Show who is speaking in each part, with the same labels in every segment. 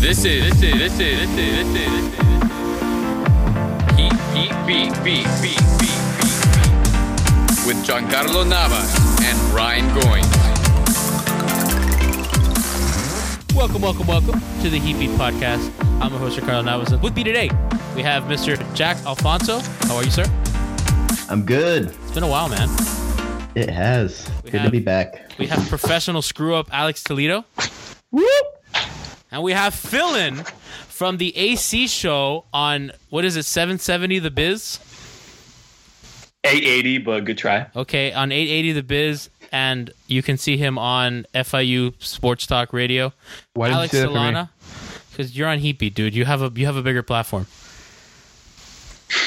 Speaker 1: This is this is this is this is this is Heat Heat Beat Beat Beat Beat Beat with Giancarlo Navas and Brian Goins.
Speaker 2: Welcome, welcome, welcome to the Heat Beat Podcast. I'm your host, Giancarlo Navas. With me today, we have Mr. Jack Alfonso. How are you, sir?
Speaker 3: I'm good.
Speaker 2: It's been a while, man.
Speaker 3: It has.
Speaker 2: We
Speaker 3: good
Speaker 2: have-
Speaker 3: to be back.
Speaker 2: We have professional screw up Alex Toledo. And we have fill-in from the AC show on, what is it, 770 The Biz?
Speaker 4: 880, but good try.
Speaker 2: Okay, on 880 The Biz. And you can see him on FIU Sports Talk Radio.
Speaker 5: Why didn't
Speaker 2: Alex
Speaker 5: you say that for me?
Speaker 2: Solana. Because you're on Heat Beat, dude. You have a you have a bigger platform.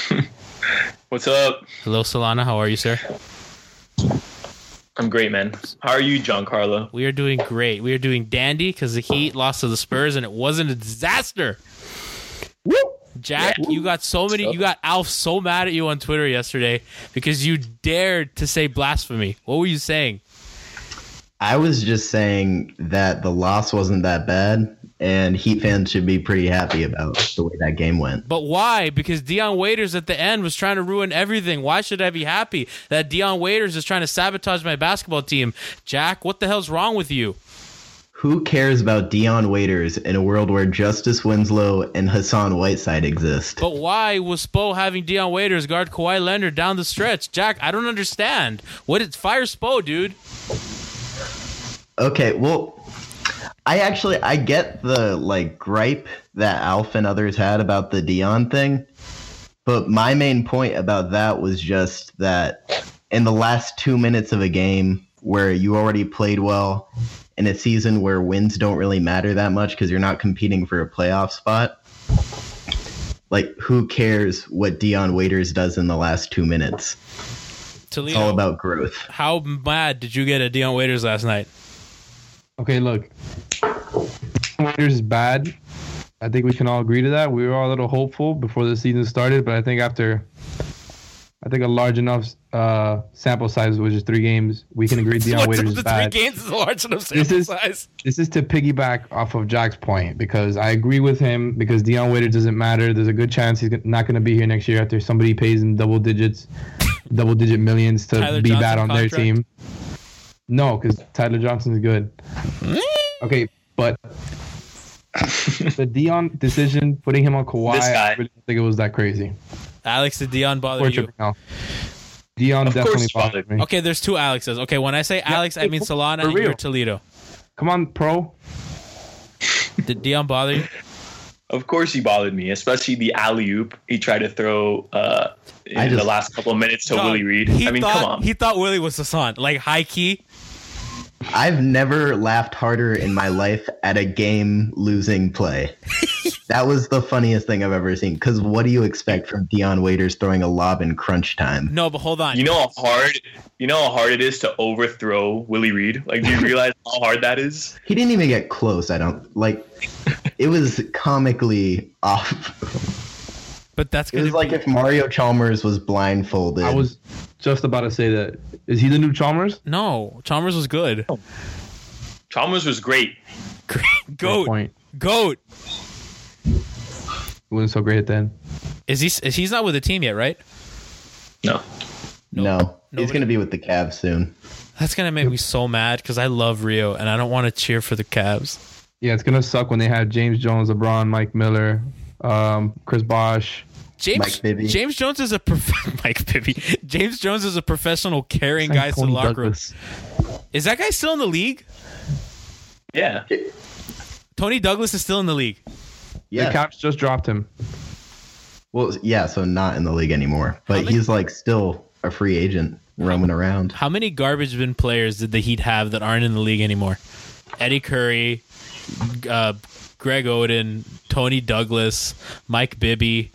Speaker 4: What's up?
Speaker 2: Hello, Solana. How are you, sir?
Speaker 4: I'm great, man. How are you, Giancarlo?
Speaker 2: We are doing great. We are doing dandy because the Heat lost to the Spurs and it wasn't a disaster. Woo! Jack, you got so many. You got Alf so mad at you on Twitter yesterday because you dared to say blasphemy. What were you saying?
Speaker 3: I was just saying that the loss wasn't that bad, and Heat fans should be pretty happy about the way that game went.
Speaker 2: But why? Because Dion Waiters at the end was trying to ruin everything. Why should I be happy that Dion Waiters is trying to sabotage my basketball team? Jack, what the hell's wrong with you?
Speaker 3: Who cares about Dion Waiters in a world where Justice Winslow and Hassan Whiteside exist?
Speaker 2: But why was Spo having Dion Waiters guard Kawhi Leonard down the stretch? Jack, I don't understand. What is fire Spo, dude?
Speaker 3: Okay, well, I actually I get the like gripe that Alf and others had about the Dion thing, but my main point about that was just that in the last two minutes of a game where you already played well in a season where wins don't really matter that much because you're not competing for a playoff spot. Like, who cares what Dion Waiters does in the last two minutes?
Speaker 2: Toledo,
Speaker 3: It's all about growth.
Speaker 2: how mad did you get at Dion Waiters last night?
Speaker 5: Okay, look. Waiters is bad. I think we can all agree to that. We were all a little hopeful before the season started, but I think after, I think a large enough uh, sample size, which is three games, we can agree Dion
Speaker 2: What's
Speaker 5: Waiters is
Speaker 2: the
Speaker 5: bad.
Speaker 2: three games is a large enough
Speaker 5: This
Speaker 2: sample
Speaker 5: is-
Speaker 2: size.
Speaker 5: This is to piggyback off of Jack's point because I agree with him because Dion Waiters doesn't matter. There's a good chance he's not going to be here next year after somebody pays him double digits, double digit millions to
Speaker 2: Tyler
Speaker 5: be
Speaker 2: Johnson
Speaker 5: bad on their team. No, because Tyler Johnson is good. okay, but the Dion decision, putting him on Kawhi,
Speaker 4: This guy.
Speaker 5: I really don't think it was that crazy.
Speaker 2: Alex, did Dion bother
Speaker 5: We're
Speaker 2: you?
Speaker 5: tripping out. Dion
Speaker 4: Of
Speaker 5: definitely bothered
Speaker 4: bothered
Speaker 5: me.
Speaker 2: Okay, there's two Alexes. Okay, when I say Alex, I mean
Speaker 5: for-
Speaker 2: Solana
Speaker 5: for
Speaker 2: and you're. Toledo.
Speaker 5: Come on, pro.
Speaker 2: Did Dion bother you?
Speaker 4: Of course, he bothered me, especially the alley oop he tried to throw uh, in
Speaker 3: I
Speaker 4: the last couple of minutes to
Speaker 2: Dog,
Speaker 4: Willie Reed. I mean,
Speaker 2: thought,
Speaker 4: come on.
Speaker 2: He thought Willie was Hassan, like high key.
Speaker 3: I've never laughed harder in my life at a game losing play. that was the funniest thing I've ever seen. Because what do you expect from Dion Waiters throwing a lob in crunch time?
Speaker 2: No, but hold on.
Speaker 4: You know how hard you know how hard it is to overthrow Willie Reed? Like, do you realize how hard that is?
Speaker 3: He didn't even get close. I don't like. It was comically off.
Speaker 2: But that's
Speaker 3: It
Speaker 2: gonna
Speaker 3: was like
Speaker 2: be,
Speaker 3: if Mario Chalmers was blindfolded.
Speaker 5: I was just about to say that. Is he the new Chalmers?
Speaker 2: no. Chalmers was good. Oh.
Speaker 4: Chalmers was great.
Speaker 2: Great. Goat.
Speaker 5: Point.
Speaker 2: Goat.
Speaker 5: It wasn't so great then.
Speaker 2: Is he? Is he's not with the team yet, right?
Speaker 4: No.
Speaker 3: no.
Speaker 2: Nobody-
Speaker 3: He's gonna be with the Cavs soon.
Speaker 2: That's gonna make me so mad because I love Rio and I don't want to cheer for the Cavs.
Speaker 5: Yeah, it's gonna suck when they have James Jones, LeBron, Mike Miller, um, Chris Bosh.
Speaker 2: James
Speaker 3: Mike Bibby.
Speaker 2: James Jones is a prof- Mike Bibby. James Jones is a professional carrying guys to the
Speaker 5: Tony
Speaker 2: locker room. Is that guy still in the league?
Speaker 4: Yeah.
Speaker 2: Toney Douglas is still in the league.
Speaker 3: Yeah.
Speaker 5: The Caps just dropped him.
Speaker 3: well, yeah. So not in the league anymore, but
Speaker 2: many-
Speaker 3: he's like still a free agent roaming around.
Speaker 2: How many garbage bin players did the Heat have that aren't in the league anymore? Eddie Curry, uh, Greg Oden, Toney Douglas, Mike Bibby.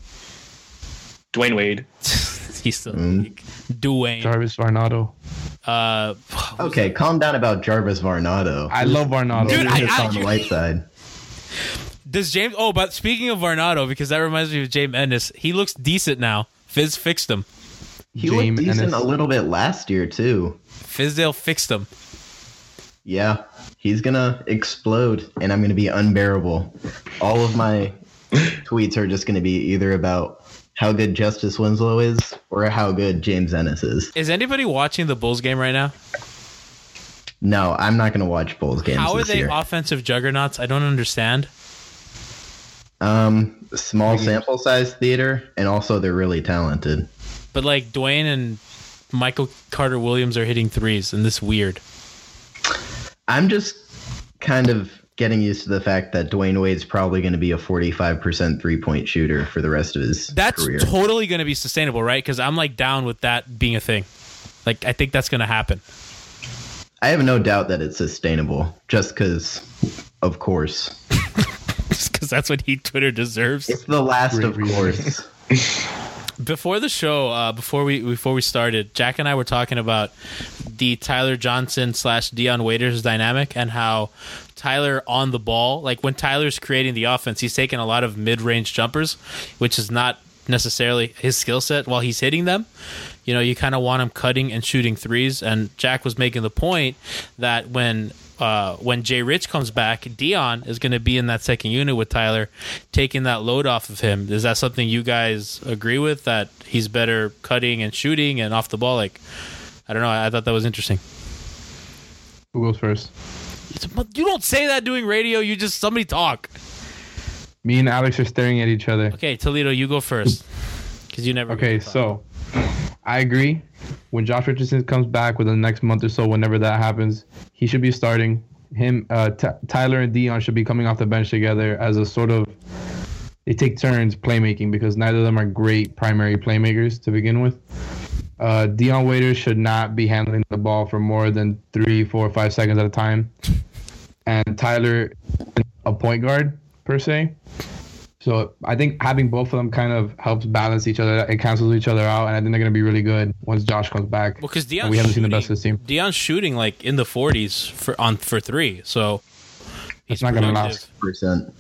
Speaker 4: Dwyane Wade.
Speaker 2: He's still in the league. Dwyane.
Speaker 5: Jarvis Varnado.
Speaker 2: Uh,
Speaker 3: Okay, calm down about Jarvis Varnado.
Speaker 5: I love Varnado.
Speaker 2: Dude, I-
Speaker 3: just
Speaker 2: I-
Speaker 3: on the
Speaker 2: you-
Speaker 3: white side.
Speaker 2: does James? Oh, but speaking of Varnado, because that reminds me of James Ennis. He looks decent now. Fizz fixed him.
Speaker 3: He
Speaker 5: James
Speaker 3: looked decent
Speaker 5: Ennis.
Speaker 3: a little bit last year too.
Speaker 2: Fizdale fixed him.
Speaker 3: Yeah, he's gonna explode, and I'm gonna be unbearable. All of my tweets are just gonna be either about how good Justice Winslow is or how good James Ennis is.
Speaker 2: Is anybody watching the Bulls game right now?
Speaker 3: No, I'm not gonna watch Bulls games
Speaker 2: How are they
Speaker 3: year.
Speaker 2: offensive juggernauts? I don't understand.
Speaker 3: um, small sample size theater, and also they're really talented.
Speaker 2: But like Dwyane and Michael Carter Williams are hitting threes, and this weird.
Speaker 3: I'm just kind of getting used to the fact that Dwyane Wade's probably going to be a 45% three point shooter for the rest of his
Speaker 2: That's
Speaker 3: career.
Speaker 2: totally going to be sustainable, right? Because I'm like down with that being a thing. Like I think that's going to happen.
Speaker 3: I have no doubt that it's sustainable, just because, of course,
Speaker 2: because that's what Heat Twitter deserves.
Speaker 3: it's the last
Speaker 5: Great
Speaker 3: of
Speaker 5: reason.
Speaker 3: course.
Speaker 2: Before the show, uh, before we before we started, Jack and I were talking about the Tyler Johnson slash Dion Waiters dynamic and how Tyler on the ball, like when Tyler's creating the offense, he's taking a lot of mid range jumpers, which is not necessarily his skill set while he's hitting them. You know, you kind of want him cutting and shooting threes. And Jack was making the point that when uh, when Jay Rich comes back, Dion is going to be in that second unit with Tyler, taking that load off of him. Is that something you guys agree with? That he's better cutting and shooting and off the ball? Like, I don't know. I, I thought that was interesting.
Speaker 5: Who goes first?
Speaker 2: You don't say that doing radio. You just somebody talk.
Speaker 5: Me and Alex are staring at each other.
Speaker 2: Okay, Toledo, you go first because you never.
Speaker 5: Okay, so I agree. When Josh Richardson comes back within the next month or so, whenever that happens, he should be starting. Him, uh, T- Tyler and Dion should be coming off the bench together as a sort of. They take turns playmaking because neither of them are great primary playmakers to begin with. Uh, Dion Waiters should not be handling the ball for more than three, four, five seconds at a time. And Tyler, a point guard per se. So I think having both of them kind of helps balance each other. It cancels each other out, and I think they're going to be really good once Josh comes back.
Speaker 2: Well, because
Speaker 5: And we haven't seen the best of his team.
Speaker 2: Dion's shooting like in the 40s for on for three, so
Speaker 5: It's not gonna
Speaker 2: productive.
Speaker 5: last.
Speaker 3: Percent.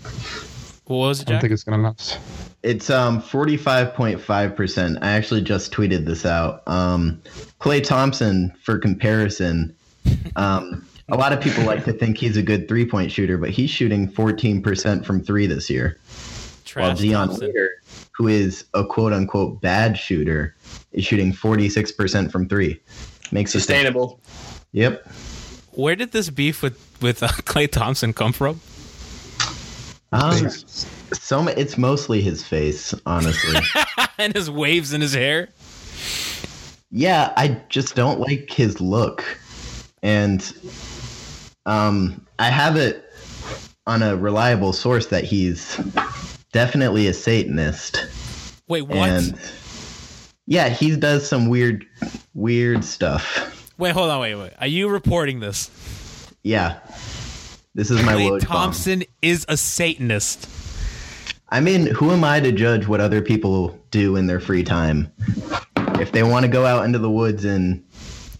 Speaker 2: What was it,
Speaker 5: I don't think it's going to last.
Speaker 3: It's um 45.5%. I actually just tweeted this out. Um Klay Thompson for comparison. Um a lot of people like to think he's a good three-point shooter, but he's shooting 14% from 3 this year. While
Speaker 2: Trash
Speaker 3: Dion
Speaker 2: Thompson.
Speaker 3: Waiter, who is a quote-unquote bad shooter, is shooting 46% from 3. Makes us
Speaker 4: Sustainable.
Speaker 3: Yep.
Speaker 2: Where did this beef with with uh, Klay Thompson come from?
Speaker 3: Um, so it's mostly his face, honestly.
Speaker 2: and his waves in his hair.
Speaker 3: Yeah, I just don't like his look. And um I have it on a reliable source that he's definitely a Satanist.
Speaker 2: Wait, what?
Speaker 3: And yeah, he does some weird, weird stuff.
Speaker 2: wait, hold on, wait, wait. Are you reporting this?
Speaker 3: Yeah, this is my
Speaker 2: Klay
Speaker 3: Woj bomb.
Speaker 2: Thompson is a Satanist.
Speaker 3: I mean, who am I to judge what other people do in their free time? If they want to go out into the woods and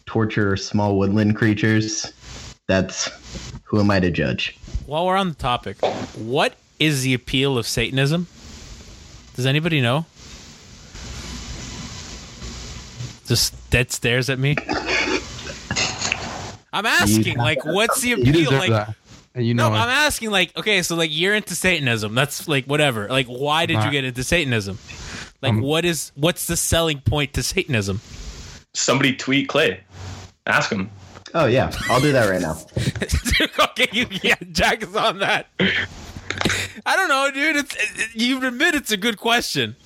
Speaker 3: torture small woodland creatures, that's who am I to judge?
Speaker 2: While we're on the topic, what is the appeal of Satanism? Does anybody know? Just dead stares at me. I'm asking, like, what's the appeal?
Speaker 5: deserve
Speaker 2: Like,
Speaker 5: that. And you know
Speaker 2: no,
Speaker 5: it.
Speaker 2: I'm asking, like, okay, so like you're into Satanism. That's like whatever. Like, why did you get into Satanism? Like,
Speaker 5: Um,
Speaker 2: what is what's the selling point to Satanism?
Speaker 4: Somebody tweet Klay. Ask him.
Speaker 3: Oh yeah, I'll do that right now.
Speaker 2: okay, you, yeah, Jack is on that. I don't know, dude. It's it, you admit it's a good question.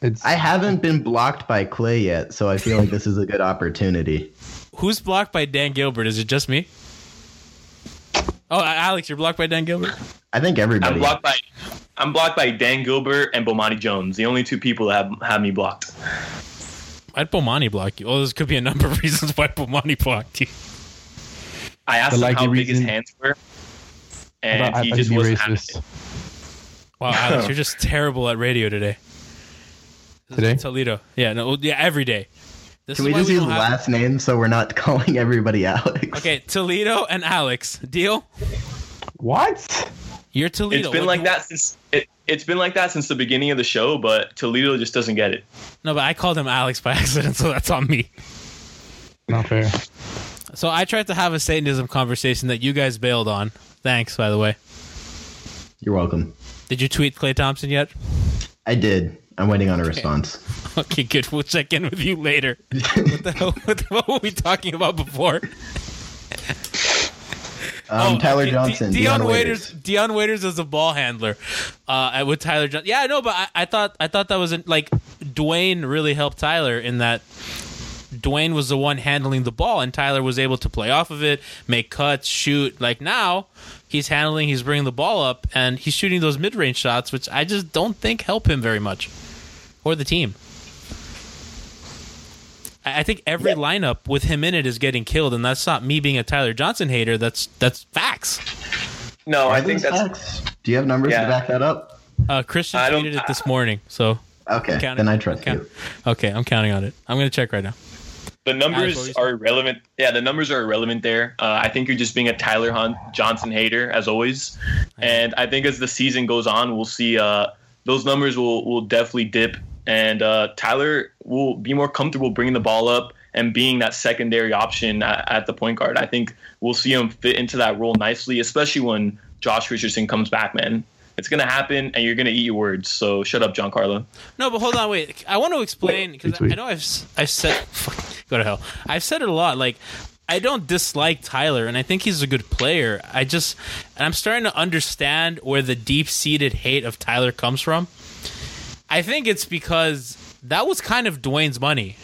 Speaker 5: It's
Speaker 3: I haven't been blocked by Klay yet, so I feel like this is a good opportunity.
Speaker 2: Who's blocked by Dan Gilbert? Is it just me? Oh, Alex, you're blocked by Dan Gilbert.
Speaker 3: I think everybody.
Speaker 4: I'm blocked by I'm blocked by Dan Gilbert and Bomani Jones, the only two people that have have me blocked.
Speaker 2: Why'd Bomani block you? Oh, this could be a number of reasons why Bomani blocked you.
Speaker 4: I asked
Speaker 5: The
Speaker 4: him
Speaker 5: likely
Speaker 4: how big his hands were,
Speaker 5: I
Speaker 4: and
Speaker 5: I
Speaker 4: he
Speaker 5: thought
Speaker 4: just
Speaker 5: he'd
Speaker 4: wasn't having
Speaker 5: racist.
Speaker 4: it.
Speaker 2: Wow, Alex, oh. you're just terrible at radio today.
Speaker 5: Today?
Speaker 2: Toledo. Yeah, no, yeah, every day. This
Speaker 3: Can we
Speaker 2: why
Speaker 3: just use
Speaker 2: don't have-
Speaker 3: last names so we're not calling everybody Alex?
Speaker 2: Okay, Toledo and Alex. Deal?
Speaker 5: what?
Speaker 2: You're Toledo.
Speaker 4: It's been
Speaker 2: What
Speaker 4: like
Speaker 2: do-
Speaker 4: that since it, it's been like that since the beginning of the show, but Toledo just doesn't get it.
Speaker 2: No, but I called him Alex by accident, so that's on me.
Speaker 5: Not fair.
Speaker 2: So I tried to have a Satanism conversation that you guys bailed on. Thanks, by the way.
Speaker 3: You're welcome.
Speaker 2: Did you tweet Klay Thompson yet?
Speaker 3: I did. I'm waiting on a response.
Speaker 2: Okay, good. We'll check in with you later. what the hell? What, what were we talking about before?
Speaker 3: Um, Tyler
Speaker 2: Oh, okay,
Speaker 3: Johnson,
Speaker 2: De-
Speaker 3: Dion
Speaker 2: Dion
Speaker 3: Waiters.
Speaker 2: Waiters. Dion Waiters is a ball handler uh, with Tyler Johnson. Yeah, I know, but I, I thought I thought that was like Dwyane really helped Tyler in that Dwyane was the one handling the ball, and Tyler was able to play off of it, make cuts, shoot. Like now, he's handling, he's bringing the ball up, and he's shooting those mid range shots, which I just don't think help him very much or the team. I I think every lineup with him in it is getting killed, and that's not me being a Tyler Johnson hater. That's that's facts.
Speaker 4: No,
Speaker 3: Are
Speaker 4: I think that's
Speaker 3: facts? Do you have numbers
Speaker 4: Yeah.
Speaker 3: to back that up?
Speaker 2: Uh, Christian
Speaker 4: I don't-
Speaker 2: tweeted it this morning, so
Speaker 3: Okay, then. I trust
Speaker 2: Count-
Speaker 3: you.
Speaker 2: okay, I'm counting on it. I'm gonna check right now.
Speaker 4: The
Speaker 2: Alex, what were
Speaker 4: numbers are irrelevant. Yeah, the numbers are irrelevant there. Uh, I think you're just being a Tyler Hunt Johnson hater as always, and I think as the season goes on, we'll see uh, those numbers will will definitely dip, and uh, Tyler will be more comfortable bringing the ball up and being that secondary option at, at the point guard. I think we'll see him fit into that role nicely, especially when Josh Richardson comes back. Man, it's gonna happen, and you're gonna eat your words. So shut up, Giancarlo.
Speaker 2: No, but hold on, wait. I want to explain because I. I know I've s- I've said fuck, go to hell. I've said it a lot. Like I don't dislike Tyler, and I think he's a good player. I just and I'm starting to understand where the deep seated hate of Tyler comes from. I think it's because that was kind of Dwyane's money.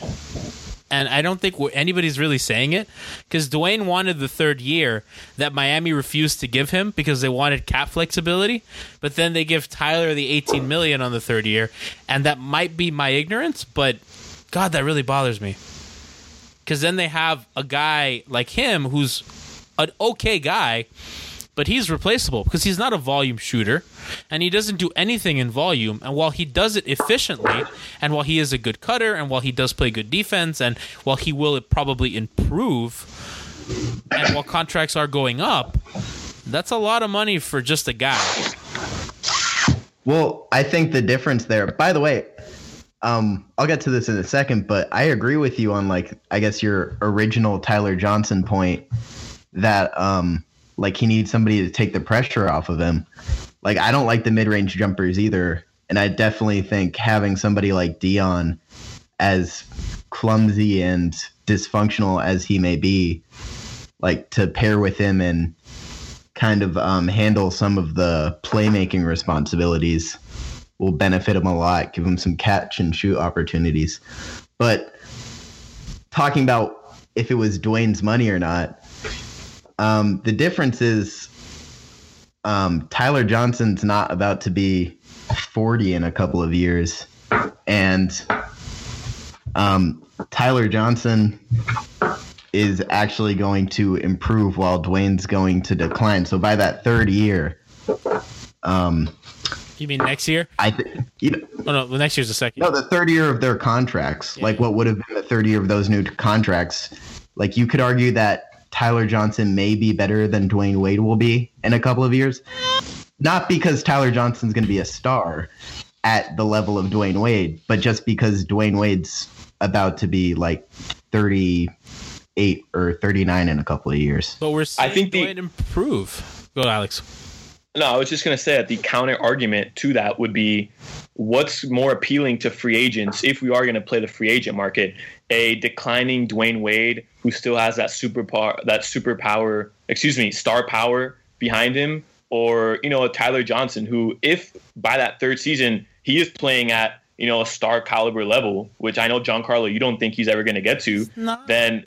Speaker 2: And I don't think anybody's really saying it because Dwyane wanted the third year that Miami refused to give him because they wanted cap flexibility. But then they give Tyler the 18 million on the third year, and that might be my ignorance, but God, that really bothers me. Because then they have a guy like him who's an okay guy, but he's replaceable because he's not a volume shooter and he doesn't do anything in volume. And while he does it efficiently, and while he is a good cutter, and while he does play good defense, and while he will probably improve, and while contracts are going up, that's a lot of money for just a guy.
Speaker 3: Well, I think the difference there. By the way, um, I'll get to this in a second, but I agree with you on like I guess your original Tyler Johnson point that um like he needs somebody to take the pressure off of him. Like I don't like the mid-range jumpers either, and I definitely think having somebody like Dion as clumsy and dysfunctional as he may be, like to pair with him and kind of um, handle some of the playmaking responsibilities will benefit him a lot, give him some catch and shoot opportunities. But talking about if it was Dwyane's money or not, um, the difference is um, Tyler Johnson's not about to be 40 in a couple of years. And um, Tyler Johnson is actually going to improve while Dwyane's going to decline. So by that third year, um,
Speaker 2: You mean next year?
Speaker 3: I think you know,
Speaker 2: Oh no, well, next year's the second.
Speaker 3: no, the third year of their contracts,
Speaker 2: Yeah,
Speaker 3: like
Speaker 2: yeah.
Speaker 3: what would have been the third year of those new contracts, like you could argue that Tyler Johnson may be better than Dwyane Wade will be in a couple of years. Not because Tyler Johnson's going to be a star at the level of Dwyane Wade, but just because Dwyane Wade's about to be like 38 or 39 in a couple of years.
Speaker 2: But we're seeing
Speaker 4: I think the-
Speaker 2: Dwyane improve. Go, Alex.
Speaker 4: No, I was just going to say that the counter argument to that would be what's more appealing to free agents if we are going to play the free agent market? A declining Dwyane Wade who still has that super power, that superpower, excuse me, star power behind him, or you know a Tyler Johnson who, if by that third season he is playing at you know a star caliber level, which I know Giancarlo you don't think he's ever going to get to, then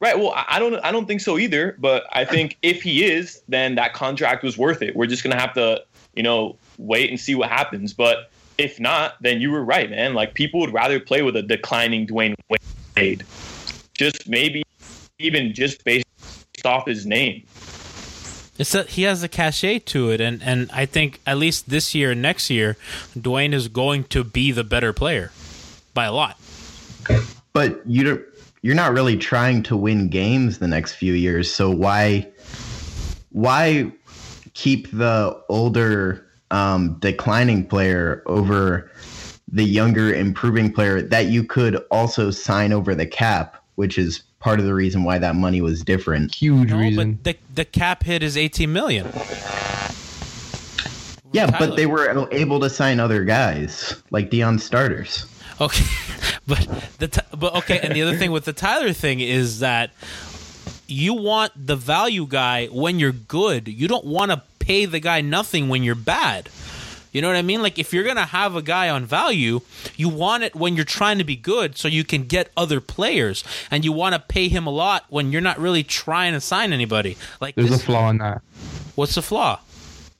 Speaker 4: Right. Well, I I don't. I don't think so either. But I think if he is, then that contract was worth it. We're just gonna have to, you know, wait and see what happens. But if not, then you were right, man. Like people would rather play with a declining Dwyane Wade. Just maybe even just based off his name.
Speaker 2: It's that he has a cachet to it, and and I think at least this year and next year, Dwyane is going to be the better player by a lot.
Speaker 3: but you don't you're not really trying to win games the next few years so why why keep the older um, declining player over the younger improving player that you could also sign over the cap which is part of the reason why that money was different
Speaker 5: Huge
Speaker 2: No,
Speaker 5: reason.
Speaker 2: but the the cap hit is eighteen million.
Speaker 3: yeah
Speaker 2: Tyler.
Speaker 3: but they were able to sign other guys like Dion starters
Speaker 2: Okay, but the but okay, and the other thing with the Tyler thing is that you want the value guy when you're good. You don't want to pay the guy nothing when you're bad. You know what I mean? Like if you're gonna have a guy on value, you want it when you're trying to be good, so you can get other players, and you want to pay him a lot when you're not really trying to sign anybody. Like
Speaker 5: There's a flaw in that.
Speaker 2: what's the flaw?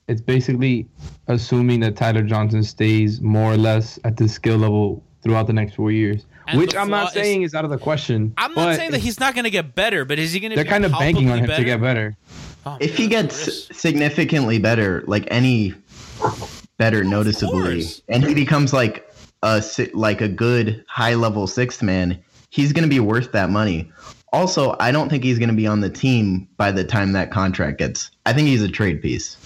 Speaker 5: It's basically assuming that Tyler Johnson stays more or less at the skill level throughout the next four years.
Speaker 2: And
Speaker 5: which I'm not
Speaker 2: flaw is-
Speaker 5: saying is, out of the question.
Speaker 2: I'm not saying that he's not gonna get better, but is he gonna?
Speaker 5: They're
Speaker 2: be
Speaker 5: kind of banking on him
Speaker 2: palpably
Speaker 5: to get better.
Speaker 2: Oh,
Speaker 3: if he gets
Speaker 2: this-
Speaker 3: significantly better, like any better noticeably, and he becomes like a like a good high level sixth man, he's going to be worth that money. Also, I don't think he's going to be on the team by the time that contract gets. I think he's a trade piece.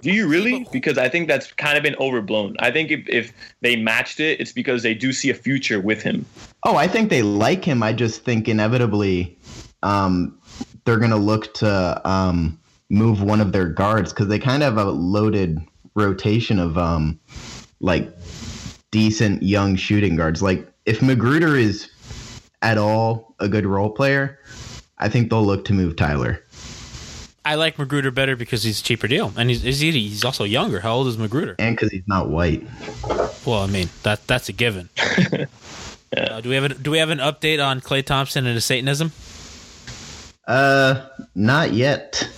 Speaker 4: Do you really? Because I think that's kind of been overblown. I think if, if they matched it, it's because they do see a future with him.
Speaker 3: Oh, I think they like him. I just think inevitably um, they're going to look to um, move one of their guards because they kind of have a loaded rotation of um, like decent young shooting guards. Like if McGruder is at all a good role player, I think they'll look to move Tyler.
Speaker 2: I like McGruder better because he's a cheaper deal, and he's he's, he's also younger. How old is McGruder?
Speaker 3: And because he's not white.
Speaker 2: Well, I mean that that's a given. uh, do we have a, do we have an update on Klay Thompson and his Satanism?
Speaker 3: Uh, not yet.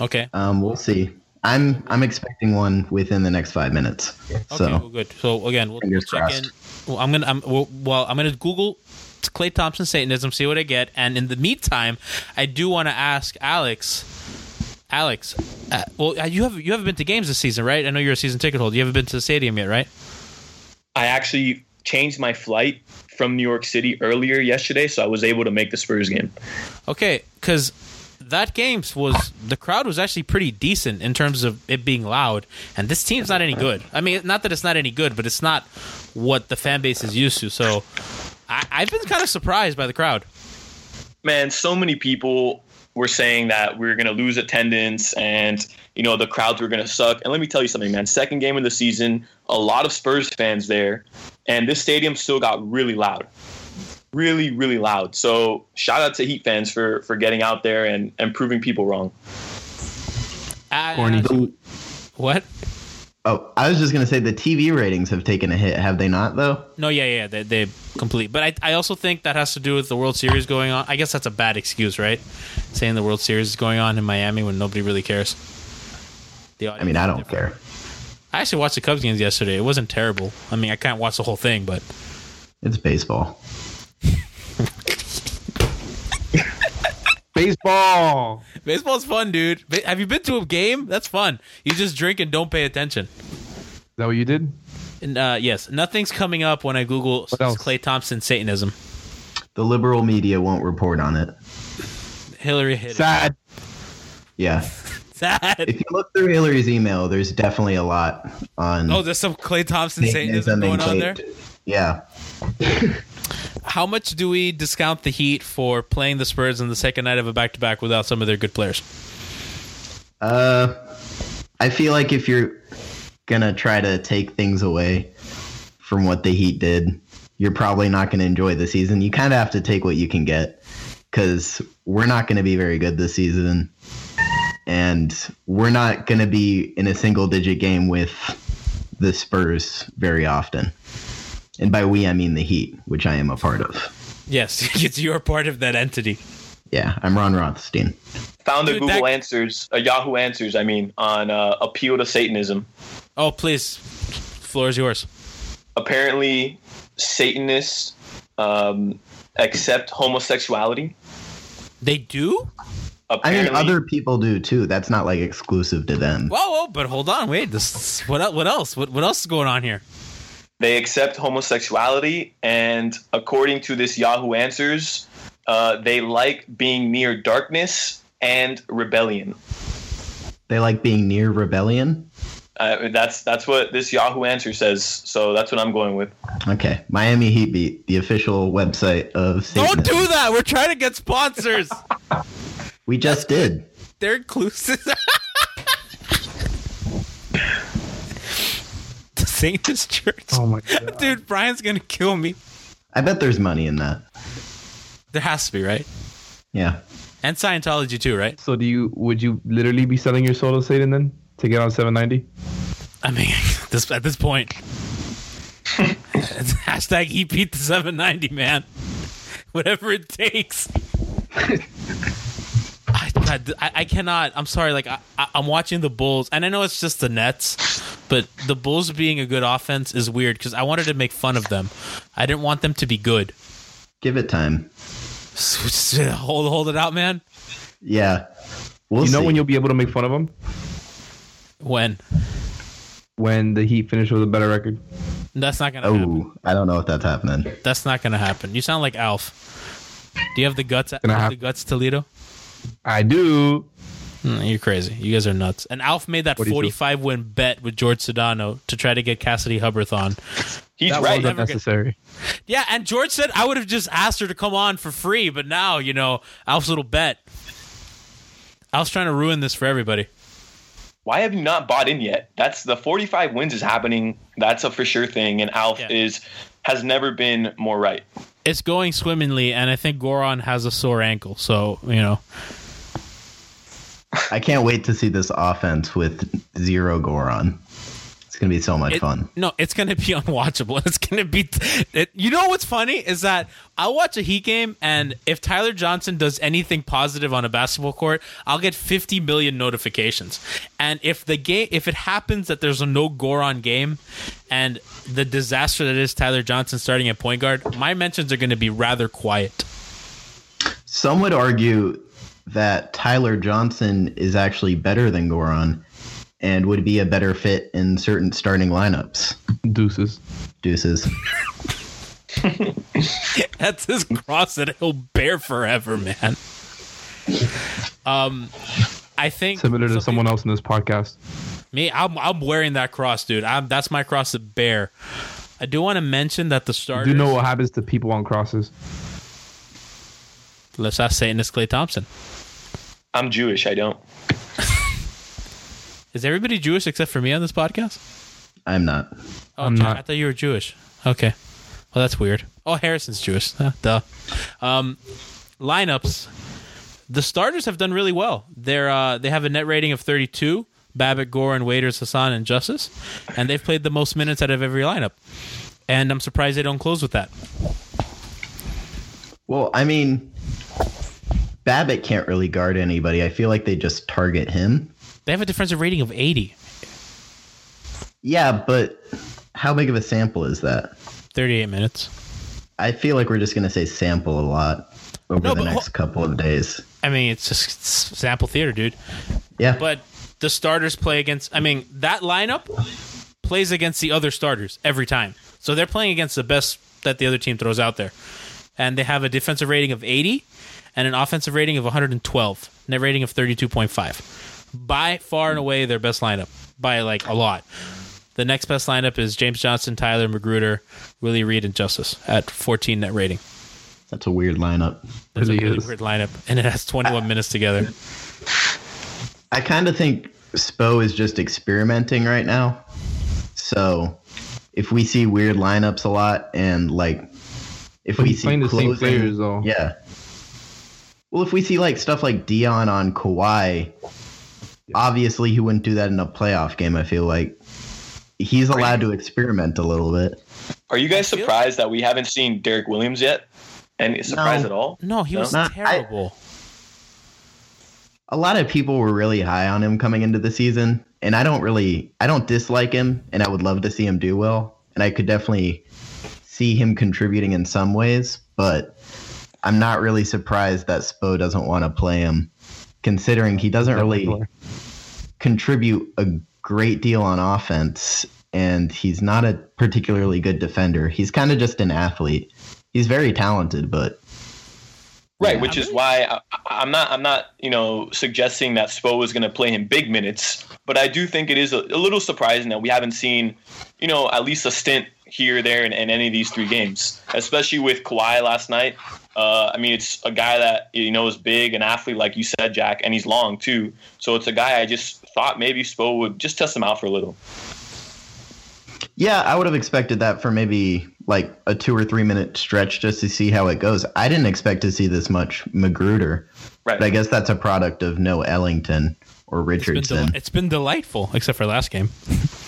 Speaker 2: Okay.
Speaker 3: Um, we'll see. I'm I'm expecting one within the next five minutes.
Speaker 2: Okay.
Speaker 3: So
Speaker 2: Well, good. So again, we'll, we'll check
Speaker 3: crossed.
Speaker 2: in. Well, I'm gonna. I'm well. well I'm gonna Google Klay Thompson Satanism, see what I get, and in the meantime, I do want to ask Alex. Alex, uh, well, uh, you have you haven't been to games this season, right? I know you're a season ticket holder. You haven't been to the stadium yet, right?
Speaker 4: I actually changed my flight from New York City earlier yesterday, so I was able to make the Spurs game.
Speaker 2: Okay, because that game was the crowd was actually pretty decent in terms of it being loud, and this team's not any good. I mean, not that it's not any good, but it's not what the fan base is used to. So I, I've been kind of surprised by the crowd.
Speaker 4: man, so many people were saying that we are going to lose attendance and you know the crowds were going to suck. And let me tell you something, man. Second game of the season, a lot of Spurs fans there, and this stadium still got really loud, really, really loud. So shout out to Heat fans for for getting out there and and proving people wrong.
Speaker 2: I-
Speaker 5: Corny.
Speaker 2: What?
Speaker 3: Oh, I was just gonna say the TV ratings have taken a hit, have they not? Though.
Speaker 2: No, yeah, yeah, they they complete. But I I also think that has to do with the World Series going on. I guess that's a bad excuse, right? Saying the World Series is going on in Miami when nobody really cares. The
Speaker 3: I mean, I don't care.
Speaker 2: I actually watched the Cubs games yesterday. It wasn't terrible. I mean, I can't watch the whole thing, but
Speaker 3: It's baseball.
Speaker 5: Baseball.
Speaker 2: baseball's fun, dude. Have you been to a game? That's fun. You just drink and don't pay attention.
Speaker 5: Is that what you did?
Speaker 2: And uh, yes, nothing's coming up when I Google
Speaker 5: What?
Speaker 2: Klay Thompson Satanism.
Speaker 3: The liberal media won't report on it.
Speaker 2: Hillary hit it.
Speaker 5: Sad.
Speaker 3: Yeah.
Speaker 2: Sad.
Speaker 3: If you look through Hillary's email, there's definitely a lot on
Speaker 2: Oh, there's some Klay Thompson Satanism
Speaker 3: Satanism
Speaker 2: going on there.
Speaker 3: Yeah.
Speaker 2: How much do we discount the Heat for playing the Spurs in the second night of a back-to-back without some of their good players?
Speaker 3: Uh, I feel like if you're gonna try to take things away from what the Heat did, you're probably not gonna enjoy the season. You kind of have to take what you can get because we're not gonna be very good this season, and we're not gonna be in a single-digit game with the Spurs very often. And by we, I mean the Heat, which I am a part of.
Speaker 2: Yes, it's you're part of that entity.
Speaker 3: Yeah, I'm Ron Rothstein.
Speaker 4: Found a
Speaker 2: Dude,
Speaker 4: Google
Speaker 2: that-
Speaker 4: Answers, a Yahoo Answers, I mean, on uh, appeal to Satanism.
Speaker 2: Oh, please, floor is yours.
Speaker 4: Apparently, Satanists um, accept homosexuality.
Speaker 2: They do?
Speaker 3: I mean, other people do too. That's not like exclusive to them.
Speaker 2: Whoa, whoa! But hold on, wait. This what? What else? What, what else is going on here?
Speaker 4: They accept homosexuality, and according to this Yahoo Answers, uh, they like being near darkness and rebellion.
Speaker 3: They like being near rebellion.
Speaker 4: Uh, that's that's what this Yahoo Answer says. So that's what I'm going with.
Speaker 3: Okay, Miami Heat Beat, the official website of.
Speaker 2: Don't do that. We're trying to get sponsors.
Speaker 3: We just did.
Speaker 2: They're inclusive. Satanist Church.
Speaker 5: Oh my god.
Speaker 2: Dude, Brian's gonna kill me.
Speaker 3: I bet there's money in that.
Speaker 2: There has to be, right?
Speaker 3: Yeah.
Speaker 2: And Scientology too, right?
Speaker 5: So do you? Would you literally be selling your soul to Satan then to get on 790?
Speaker 2: I mean, this at this point, hashtag he beat the 790, man. Whatever it takes. I, God, I, I cannot. I'm sorry. Like I, I, I'm watching the Bulls, and I know it's just the Nets, but the Bulls being a good offense is weird because I wanted to make fun of them. I didn't want them to be good.
Speaker 3: Give it time.
Speaker 2: Hold hold it out, man.
Speaker 3: Yeah. We'll
Speaker 5: you know
Speaker 3: see.
Speaker 5: when you'll be able to make fun of them
Speaker 2: When
Speaker 5: when the Heat finish with a better record.
Speaker 2: that's not gonna happen.
Speaker 3: Oh, I don't know if that's happening.
Speaker 2: That's not gonna happen. You sound like Alf. Do you have the guts? Do you
Speaker 5: Gonna
Speaker 2: have
Speaker 5: happen.
Speaker 2: the guts, Toledo?
Speaker 5: I do.
Speaker 2: Mm, you're crazy. You guys are nuts. And Alf made that
Speaker 5: What do
Speaker 2: 45 win bet with George Sedano to try to get Cassidy Hubbard on.
Speaker 4: He's
Speaker 5: That
Speaker 4: right.
Speaker 5: wasn't
Speaker 2: Never get-
Speaker 5: necessary.
Speaker 2: Yeah, and George said I would have just asked her to come on for free, but now, you know, Alf's little bet. Alf's trying to ruin this for everybody.
Speaker 4: Why have you not bought in yet? That's the 45 wins is happening. That's a for sure thing. And Alf
Speaker 2: Yeah.
Speaker 4: is has never been more right.
Speaker 2: It's going swimmingly, and I think Goran has a sore ankle, so, you know.
Speaker 3: I can't wait to see this offense with zero Goran. It's gonna be so much
Speaker 2: It-
Speaker 3: fun.
Speaker 2: No, it's going to be unwatchable. It's going to be. It, you know what's funny is that I'll watch a Heat game, and if Tyler Johnson does anything positive on a basketball court, I'll get 50 million notifications. And if the game, if it happens that there's a no Goran game, and the disaster that is Tyler Johnson starting at point guard, my mentions are going to be rather quiet.
Speaker 3: Some would argue that Tyler Johnson is actually better than Goran and would be a better fit in certain starting lineups.
Speaker 5: Deuces.
Speaker 3: Deuces.
Speaker 2: That's his cross that he'll bear forever, man. Um, I think
Speaker 5: Similar to someone else in this podcast.
Speaker 2: Me, I'm I'm wearing that cross, dude. I'm that's my cross to bear. I do want to mention that the
Speaker 5: Do
Speaker 2: starters.
Speaker 5: you know what happens to people on crosses?
Speaker 2: Let's ask Satanist Klay Thompson.
Speaker 4: I'm Jewish. I don't.
Speaker 2: Is everybody Jewish except for me on this podcast?
Speaker 3: I'm not.
Speaker 2: Oh,
Speaker 5: I'm
Speaker 2: Jack,
Speaker 5: not.
Speaker 2: I thought you were Jewish. Okay. Well, that's weird. Oh, Harrison's Jewish. Huh, duh. Um, lineups. The starters have done really well. They're uh, they have a net rating of 32. Babbitt, Gore, and Waiters, Hassan, and Justice, and they've played the most minutes out of every lineup. And I'm surprised they don't close with that.
Speaker 3: Well, I mean, Babbitt can't really guard anybody. I feel like they just target him.
Speaker 2: They have a defensive rating of 80.
Speaker 3: Yeah, but how big of a sample is that?
Speaker 2: 38 minutes.
Speaker 3: I feel like we're just gonna say sample a lot over
Speaker 2: No,
Speaker 3: the next
Speaker 2: ho-
Speaker 3: couple of days.
Speaker 2: I mean, it's just it's sample theater, dude.
Speaker 3: Yeah,
Speaker 2: But the starters play against. I mean, that lineup plays against the other starters every time. So they're playing against the best that the other team throws out there, and they have a defensive rating of 80 and an offensive rating of 112, net rating of 32.5. By far and away, their best lineup by like a lot. The next best lineup is James Johnson, Tyler McGruder, Willie Reed, and Justice at 14 net rating.
Speaker 3: that's a weird lineup.
Speaker 2: That's
Speaker 5: Really
Speaker 2: a really weird lineup, and it has 21 minutes together.
Speaker 3: I kind of think Spo is just experimenting right now. So if we see weird lineups a lot and like if
Speaker 5: But
Speaker 3: we see
Speaker 5: playing the same players, though.
Speaker 3: Yeah. Well, if we see like stuff like Dion on Kawhi, obviously he wouldn't do that in a playoff game. I feel like he's allowed to experiment a little bit.
Speaker 4: Are you guys surprised that we haven't seen Derrick Williams yet? Any surprise
Speaker 3: No.
Speaker 4: at all?
Speaker 2: No, he
Speaker 4: No?
Speaker 2: was
Speaker 3: Not-
Speaker 2: terrible.
Speaker 3: A lot of people were really high on him coming into the season, and I don't really, I don't dislike him, and I would love to see him do well, and I could definitely see him contributing in some ways, but I'm not really surprised that Spo doesn't want to play him, considering he doesn't really contribute a great deal on offense, and he's not a particularly good defender. He's kind of just an athlete. He's very talented, but
Speaker 4: Right,
Speaker 3: Yeah.
Speaker 4: which is why I, I'm not I'm not you know suggesting that Spo is going to play him big minutes, but I do think it is a, a little surprising that we haven't seen you know at least a stint here there in, in any of these three games, especially with Kawhi last night. Uh, I mean, it's a guy that you know is big, an athlete like you said, Jack, and he's long too. So it's a guy I just thought maybe Spo would just test him out for a little.
Speaker 3: Yeah, I would have expected that for maybe like a two or three minute stretch just to see how it goes. I didn't expect to see this much McGruder,
Speaker 4: Right.
Speaker 3: but I guess that's a product of no Ellington or
Speaker 2: It's been,
Speaker 3: Richardson.
Speaker 2: del- it's been delightful, except for last game.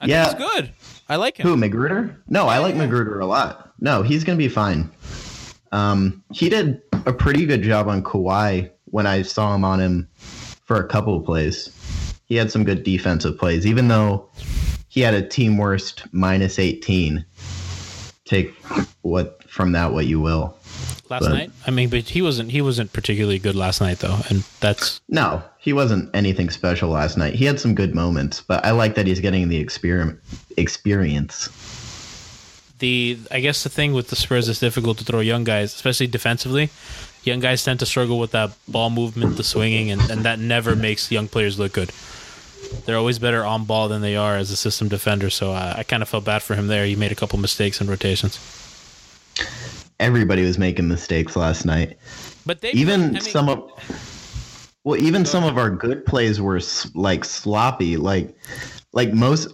Speaker 2: I
Speaker 3: Yeah.
Speaker 2: think he's good. I like him.
Speaker 3: Who McGruder? No, I like McGruder a lot. No, he's gonna be fine. Um, he did a pretty good job on Kawhi when I saw him on him for a couple of plays. He had some good defensive plays, even though he had a team worst minus 18. Take what from that what you will.
Speaker 2: Last
Speaker 3: but-
Speaker 2: night. I mean, but he wasn't. He wasn't particularly good last night, though, and that's
Speaker 3: No, he wasn't anything special last night. He had some good moments, but I like that he's getting the experiment experience.
Speaker 2: the. I guess the thing with the Spurs is difficult to throw young guys, especially defensively. Young guys tend to struggle with that ball movement, the swinging, and, and that never makes young players look good. They're always better on ball than they are as a system defender. So uh, I kind of felt bad for him there. He made a couple mistakes in rotations,
Speaker 3: Everybody was making mistakes last night.
Speaker 2: but they
Speaker 3: even
Speaker 2: I mean,
Speaker 3: some of well even some of our good plays were like sloppy like like most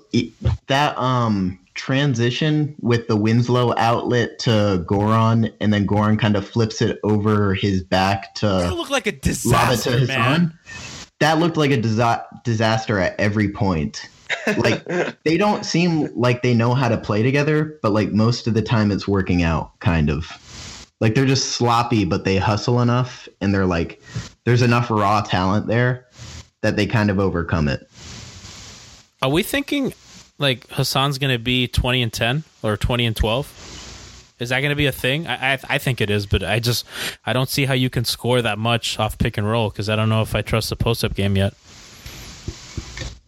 Speaker 3: that um transition with the winslow outlet to goran and then goran kind of flips it over his back
Speaker 2: That
Speaker 3: to
Speaker 2: looked like a disaster, man.
Speaker 3: that looked like a disa- disaster at every point like they don't seem like they know how to play together but like most of the time it's working out kind of like they're just sloppy but they hustle enough and they're like there's enough raw talent there that they kind of overcome it
Speaker 2: Are we thinking like Hassan's going to be 20 and 10 or 20 and 12? Is that going to be a thing? I, I I think it is, but I just I don't see how you can score that much off pick and roll because I don't know if I trust the post up game yet.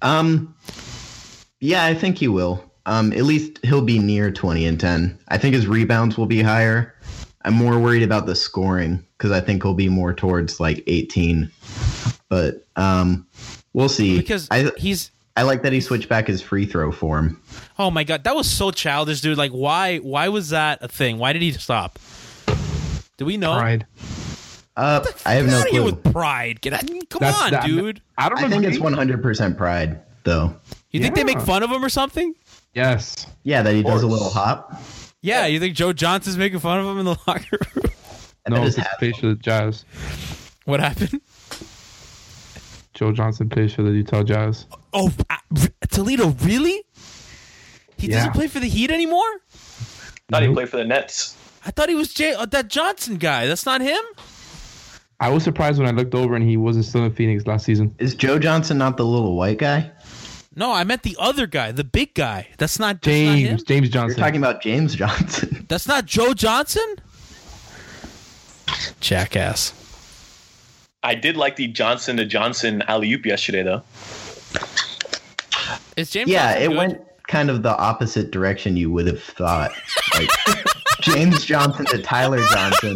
Speaker 3: um yeah i think he will um at least he'll be near 20 and 10 i think his rebounds will be higher i'm more worried about the scoring because i think he'll be more towards like 18 but um we'll see
Speaker 2: Because
Speaker 3: i
Speaker 2: he's
Speaker 3: I like that he switched back his free throw form.
Speaker 2: oh my god, that was so childish, dude. Like why why was that a thing? Why did he stop? Do we know?
Speaker 5: Pride.
Speaker 3: Uh, I have
Speaker 2: Get
Speaker 3: no
Speaker 2: out of here
Speaker 3: clue.
Speaker 2: with pride. Get out, come
Speaker 5: That's-
Speaker 2: on,
Speaker 5: that-
Speaker 2: dude.
Speaker 5: I don't
Speaker 3: I think it's 100% pride, though.
Speaker 2: You think they make fun of him or something?
Speaker 5: Yes.
Speaker 3: Yeah, that he does a little hop.
Speaker 2: Yeah, you think Joe Johnson's making fun of him in the locker room?
Speaker 3: And
Speaker 5: No,
Speaker 3: that
Speaker 5: it's
Speaker 3: is
Speaker 5: plays for the Jazz.
Speaker 2: what happened?
Speaker 5: Joe Johnson plays for the Utah Jazz.
Speaker 2: Oh, uh, Toledo, really? He
Speaker 5: Yeah.
Speaker 2: doesn't play for the Heat anymore?
Speaker 4: Thought he
Speaker 5: Nope.
Speaker 4: played for the Nets.
Speaker 2: I thought he was Jay, uh, that Johnson guy. That's not him.
Speaker 5: I was surprised when I looked over and he wasn't still in Phoenix last season.
Speaker 3: Is Joe Johnson not the little white guy?
Speaker 2: No, I meant the other guy, the big guy. That's not that's not
Speaker 5: James
Speaker 2: him?
Speaker 5: James
Speaker 3: You're
Speaker 5: Johnson.
Speaker 3: talking about James Johnson.
Speaker 2: That's not Joe Johnson. Jackass.
Speaker 4: I did like the Johnson to Johnson alley oop yesterday, though.
Speaker 2: Is James?
Speaker 3: yeah,
Speaker 2: Johnson
Speaker 3: it
Speaker 2: good?
Speaker 3: went kind of the opposite direction you would have thought. Like James Johnson to Tyler Johnson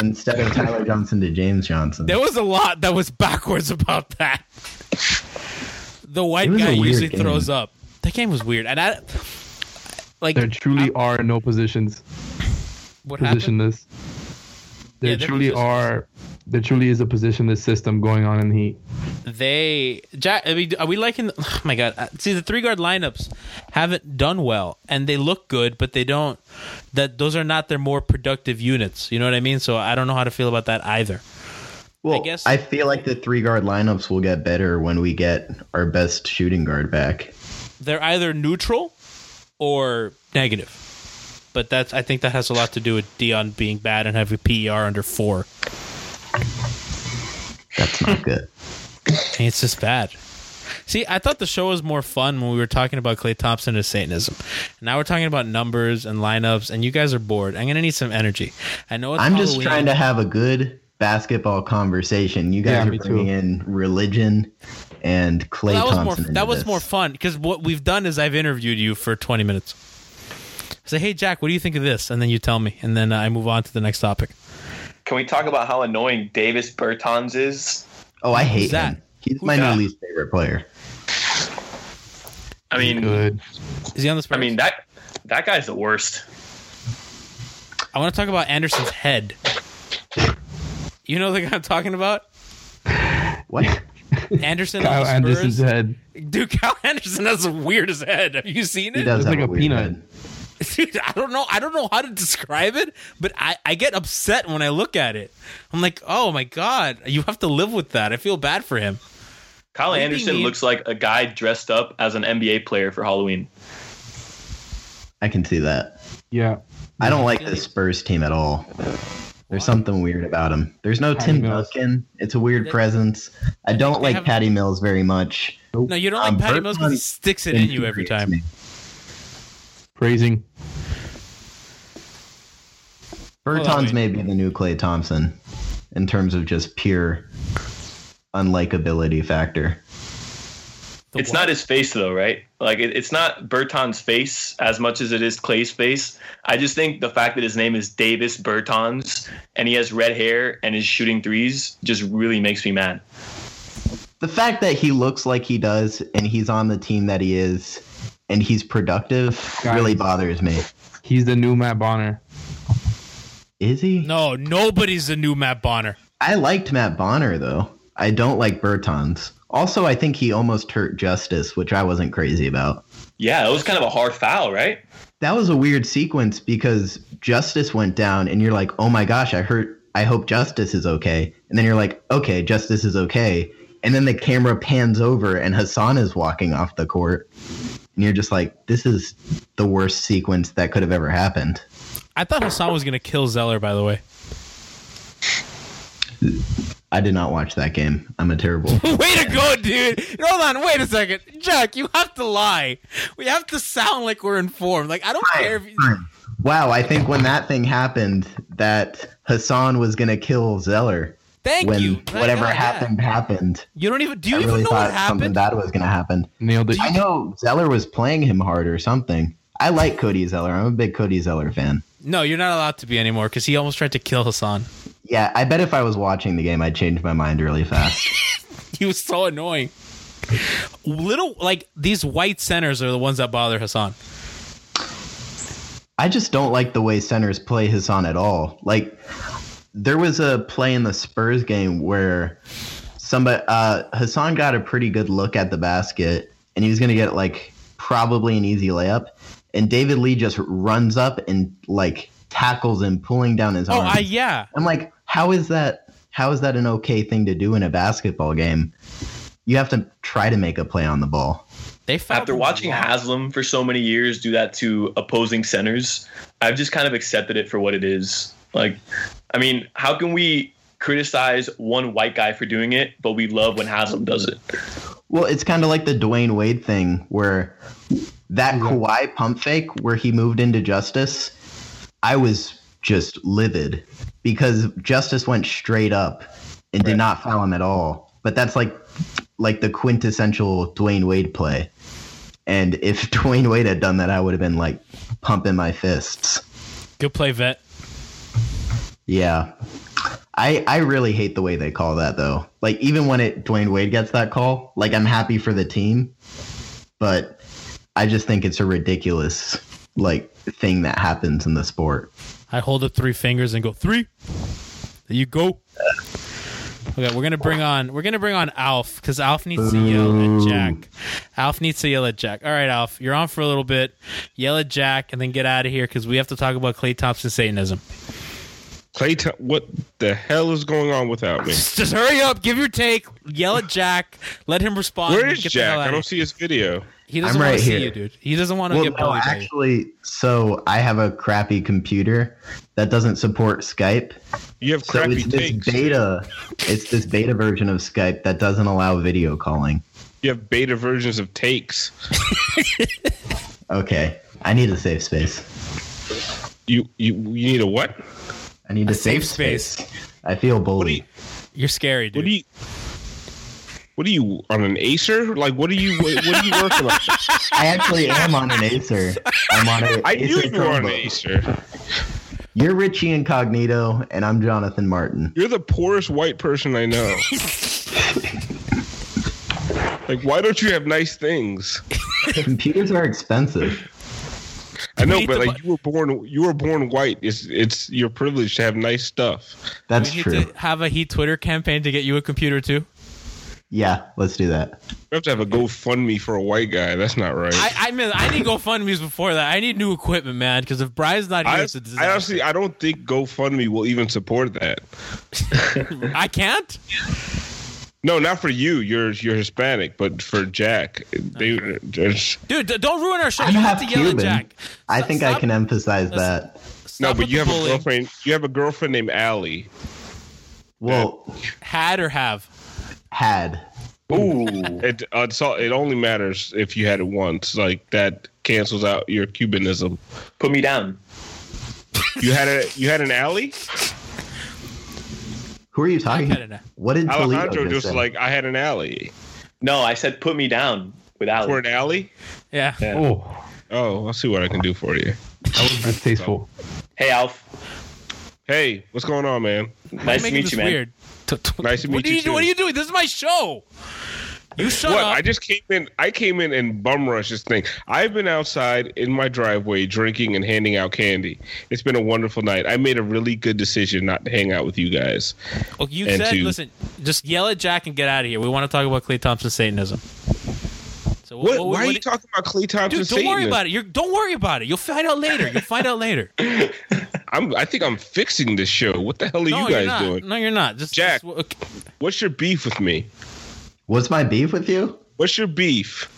Speaker 3: instead of Tyler Johnson to James Johnson.
Speaker 2: There was a lot that was backwards about that. The white
Speaker 3: It was a
Speaker 2: guy usually
Speaker 3: game.
Speaker 2: throws up. That game was weird, and I like
Speaker 5: There truly are no positions.
Speaker 2: what happened.
Speaker 5: Positionless. There
Speaker 2: Yeah,
Speaker 5: truly are. There truly is a positionless system going on in the Heat.
Speaker 2: They Jack. I mean, are we liking? Oh my god! uh, See, the three guard lineups haven't done well, and they look good, but they don't. That those are not their more productive units. You know what I mean? So I don't know how to feel about that either.
Speaker 3: Well,
Speaker 2: I guess-
Speaker 3: I feel like the three guard lineups will get better when we get our best shooting guard back.
Speaker 2: They're either neutral or negative. But that's I think that has a lot to do with Dion being bad and having PER under four.
Speaker 3: That's not good.
Speaker 2: It's just bad. See, I thought the show was more fun when we were talking about Klay Thompson and Satanism. Now we're talking about numbers and lineups, and you guys are bored. I'm gonna need some energy. I know it's
Speaker 3: I'm just trying to have a good basketball conversation. You guys
Speaker 5: Yeah,
Speaker 3: are
Speaker 5: me too.
Speaker 3: bringing in religion and Klay
Speaker 2: Well, that was
Speaker 3: Thompson.
Speaker 2: more that was
Speaker 3: this.
Speaker 2: more fun because what we've done is I've interviewed you for 20 minutes. I Say, hey Jack, what do you think of this? And then you tell me, and then I move on to the next topic.
Speaker 4: Can we talk about how annoying Davis Bertans is?
Speaker 3: Oh, I hate
Speaker 2: that?
Speaker 3: him. He's
Speaker 2: Who's
Speaker 3: my
Speaker 4: that?
Speaker 3: new least favorite player.
Speaker 4: I mean,
Speaker 5: Good.
Speaker 2: Is he on the Spurs?
Speaker 4: I mean that that guy's the worst.
Speaker 2: I want to talk about Anderson's head. You know the guy I'm talking about?
Speaker 3: What?
Speaker 2: Anderson
Speaker 5: Kyle
Speaker 2: on
Speaker 5: Anderson's
Speaker 2: Spurs.
Speaker 5: head.
Speaker 2: Dude, Kyle Anderson has the weirdest head. Have you seen
Speaker 3: He
Speaker 2: it?
Speaker 3: does
Speaker 5: It's
Speaker 3: have
Speaker 5: like
Speaker 3: a,
Speaker 5: a
Speaker 3: weird
Speaker 5: peanut.
Speaker 3: head.
Speaker 2: Dude, I don't know. I don't know how to describe it, but I, I get upset when I look at it. I'm like, oh my god, you have to live with that. I feel bad for him.
Speaker 4: Kyle
Speaker 2: Are you being
Speaker 4: Anderson looks like a guy dressed up as an NBA player for Halloween.
Speaker 3: I can see that.
Speaker 5: Yeah.
Speaker 3: I don't like the Spurs team at all. There's something weird about him. There's no
Speaker 5: Patty
Speaker 3: Tim
Speaker 5: Mills.
Speaker 3: Duncan. It's a weird presence. I don't like
Speaker 2: have-
Speaker 3: Patty Mills very much.
Speaker 2: No, you don't
Speaker 3: Um,
Speaker 2: like Patty Mills because he sticks it in you every time.
Speaker 3: me.
Speaker 5: Praising.
Speaker 2: Hold on,
Speaker 3: Bertans
Speaker 2: wait.
Speaker 3: may be the new Klay Thompson in terms of just pure unlikability factor.
Speaker 2: The
Speaker 4: it's
Speaker 2: what?
Speaker 4: not his face though, right? Like it, it's not Bertans' face as much as it is Klay's face. I just think the fact that his name is Davis Bertans and he has red hair and is shooting threes just really makes me mad.
Speaker 3: The fact that he looks like he does and he's on the team that he is and he's productive
Speaker 5: Guys.
Speaker 3: really bothers me.
Speaker 5: He's the new Matt Bonner.
Speaker 3: Is he?
Speaker 2: No, nobody's the new Matt Bonner.
Speaker 3: I liked Matt Bonner though. I don't like Bertans. Also, I think he almost hurt Justise, which I wasn't crazy about.
Speaker 4: Yeah, it was kind of a hard foul, right?
Speaker 3: That was a weird sequence because Justise went down and you're like, "Oh my gosh, I hurt I hope Justise is okay." And then you're like, "Okay, Justise is okay." And then the camera pans over and Hassan is walking off the court. And you're just like, "This is the worst sequence that could have ever happened."
Speaker 2: I thought Hassan was gonna kill Zeller. By the way,
Speaker 3: I did not watch that game. I'm a terrible.
Speaker 2: way to go, dude. Hold on, wait a second, Jack. You have to lie. We have to sound like we're informed. Like I don't care if you,
Speaker 3: wow, I think when that thing happened that Hassan was going to kill Zeller.
Speaker 2: Thank
Speaker 3: when
Speaker 2: you.
Speaker 3: whatever
Speaker 2: Yeah, yeah.
Speaker 3: happened happened.
Speaker 2: You don't even. Do you
Speaker 3: I
Speaker 2: even
Speaker 3: really
Speaker 2: know what
Speaker 3: thought something
Speaker 2: happened?
Speaker 3: bad was going to happen.
Speaker 5: Nailed it.
Speaker 3: I know Zeller was playing him hard or something. I like Cody Zeller. I'm a big Cody Zeller fan.
Speaker 2: No, you're not allowed to be anymore because he almost tried to kill Hassan.
Speaker 3: Yeah, I bet if I was watching the game, I'd change my mind really fast.
Speaker 2: He was so annoying. Little like these white centers are the ones that bother Hassan.
Speaker 3: I just don't like the way centers play Hassan at all. Like there was a play in the Spurs game where somebody uh, Hassan got a pretty good look at the basket, and he was going to get like probably an easy layup, and David Lee just runs up and like tackles him, pulling down his
Speaker 2: Oh,
Speaker 3: arm.
Speaker 2: I yeah.
Speaker 3: I'm like, how is that? How is that an okay thing to do in a basketball game? You have to try to make a play on the ball.
Speaker 2: They
Speaker 4: After watching
Speaker 2: lot.
Speaker 4: Haslem for so many years do that to opposing centers, I've just kind of accepted it for what it is. Like, I mean, how can we criticize one white guy for doing it, but we love when Haslem does it.
Speaker 3: Well, it's kind of like the Dwyane Wade thing where that Kawhi pump fake where he moved into Justise, I was just livid because Justise went straight up and did not foul him at all. But that's like like the quintessential Dwyane Wade play. And if Dwyane Wade had done that, I would have been like pumping my fists.
Speaker 2: Good play, vet.
Speaker 3: Yeah. I I really hate the way they call that though. Like even when it Dwyane Wade gets that call, like I'm happy for the team, but I just think it's a ridiculous like thing that happens in the sport.
Speaker 2: I hold up three fingers and go three. There you go. Okay, we're gonna bring on we're gonna bring on Alf because Alf needs to yell at Jack. Alf needs to yell at Jack. All right, Alf, you're on for a little bit. Yell at Jack and then get out of here because we have to talk about Klay Thompson Satanism.
Speaker 6: Klay, Thom- what the hell is going on without me?
Speaker 2: Just, just hurry up, give your take, yell at Jack, let him respond.
Speaker 6: Where
Speaker 2: and
Speaker 6: is
Speaker 2: get
Speaker 6: Jack? I don't see his video.
Speaker 2: He doesn't
Speaker 3: I'm
Speaker 2: want
Speaker 3: right
Speaker 2: to see you, dude. He doesn't want to
Speaker 3: Well,
Speaker 2: get
Speaker 3: no,
Speaker 2: bullied. by you.
Speaker 3: actually, so I have a crappy computer that doesn't support Skype.
Speaker 6: You have
Speaker 3: So
Speaker 6: crappy
Speaker 3: it's this
Speaker 6: takes.
Speaker 3: beta. It's this beta version of Skype that doesn't allow video calling.
Speaker 6: You have beta versions of takes.
Speaker 3: Okay, I need a safe space.
Speaker 6: You you you need a what?
Speaker 3: I need a,
Speaker 2: safe
Speaker 3: safe, space. I feel
Speaker 6: What
Speaker 3: bullied.
Speaker 6: you
Speaker 2: You're scary, dude.
Speaker 6: what do you what are you on an Acer? Like what are you what, what are you working on?
Speaker 3: I actually am on an Acer. I'm on an
Speaker 6: I
Speaker 3: Acer
Speaker 6: knew you were on an
Speaker 3: Chromebook.
Speaker 6: Acer.
Speaker 3: You're Richie Incognito, and I'm Jonathan Martin.
Speaker 6: You're the poorest white person I know. like why don't you have nice things?
Speaker 3: Computers are expensive.
Speaker 6: I know, but like
Speaker 2: bu-
Speaker 6: you were born you were born white. It's it's your privilege to have nice stuff.
Speaker 3: That's
Speaker 2: we need
Speaker 3: true.
Speaker 2: to have a Heat Twitter campaign to get you a computer too.
Speaker 3: Yeah, let's do that.
Speaker 6: We have to have a GoFundMe for a white guy. That's not right.
Speaker 2: I I mean I need GoFundMe's before that. I need new equipment, man. Because if Brian's not here,
Speaker 6: I,
Speaker 2: it's a
Speaker 6: I
Speaker 2: disaster.
Speaker 6: honestly, I don't think GoFundMe will even support that.
Speaker 2: I can't.
Speaker 6: No, not for you. You're you're Hispanic, but for Jack, they there's
Speaker 2: Dude, don't ruin our show.
Speaker 3: I'm
Speaker 2: you have
Speaker 3: half
Speaker 2: to yell
Speaker 3: Cuban.
Speaker 2: at Jack.
Speaker 3: I
Speaker 2: Stop-
Speaker 3: think I can emphasize that.
Speaker 6: no, but you
Speaker 2: the
Speaker 6: have a girlfriend. You have a girlfriend named Allie.
Speaker 3: Well,
Speaker 2: Had or have?
Speaker 3: had.
Speaker 4: Ooh.
Speaker 6: It uh, it's all, it only matters if you had it once. Like that cancels out your Cubanism.
Speaker 4: Put me down.
Speaker 6: You had a you had an Allie.
Speaker 3: Who are you talking?
Speaker 2: had an-
Speaker 3: What did Toledo
Speaker 6: Alejandro
Speaker 3: just
Speaker 6: just
Speaker 3: say?
Speaker 6: like I had an alley.
Speaker 4: No, I said put me down with Alex.
Speaker 6: for an Allie.
Speaker 2: Yeah.
Speaker 4: Yeah.
Speaker 5: Oh,
Speaker 6: Oh, I'll see what I can do for you.
Speaker 5: that was distasteful.
Speaker 4: Hey, Alf.
Speaker 6: Hey, what's going on, man?
Speaker 4: Nice to meet you, man.
Speaker 2: Weird. T- t-
Speaker 6: Nice to meet
Speaker 2: are
Speaker 6: you
Speaker 2: you
Speaker 6: too.
Speaker 2: What are you doing? This is my show. You shut
Speaker 6: what?
Speaker 2: up.
Speaker 6: I just came in. I came in and bum rushed this thing. I've been outside in my driveway drinking and handing out candy. It's been a wonderful night. I made a really good decision not to hang out with you guys.
Speaker 2: Well, you said,
Speaker 6: to-
Speaker 2: listen, just yell at Jack and get out of here. We want to talk about Klay Thompson Satanism. So
Speaker 6: What?
Speaker 2: what-
Speaker 6: why are
Speaker 2: what-
Speaker 6: you talking about Klay Thompson?
Speaker 2: Dude, don't worry about it. You're, don't worry about it. You'll find out later. You'll find out later.
Speaker 6: I'm. I think I'm fixing this show. What the hell are
Speaker 2: no,
Speaker 6: you guys doing?
Speaker 2: No, you're not. Just
Speaker 6: Jack.
Speaker 2: just- okay.
Speaker 6: What's your beef with me?
Speaker 3: What's my beef with you?
Speaker 6: What's your beef?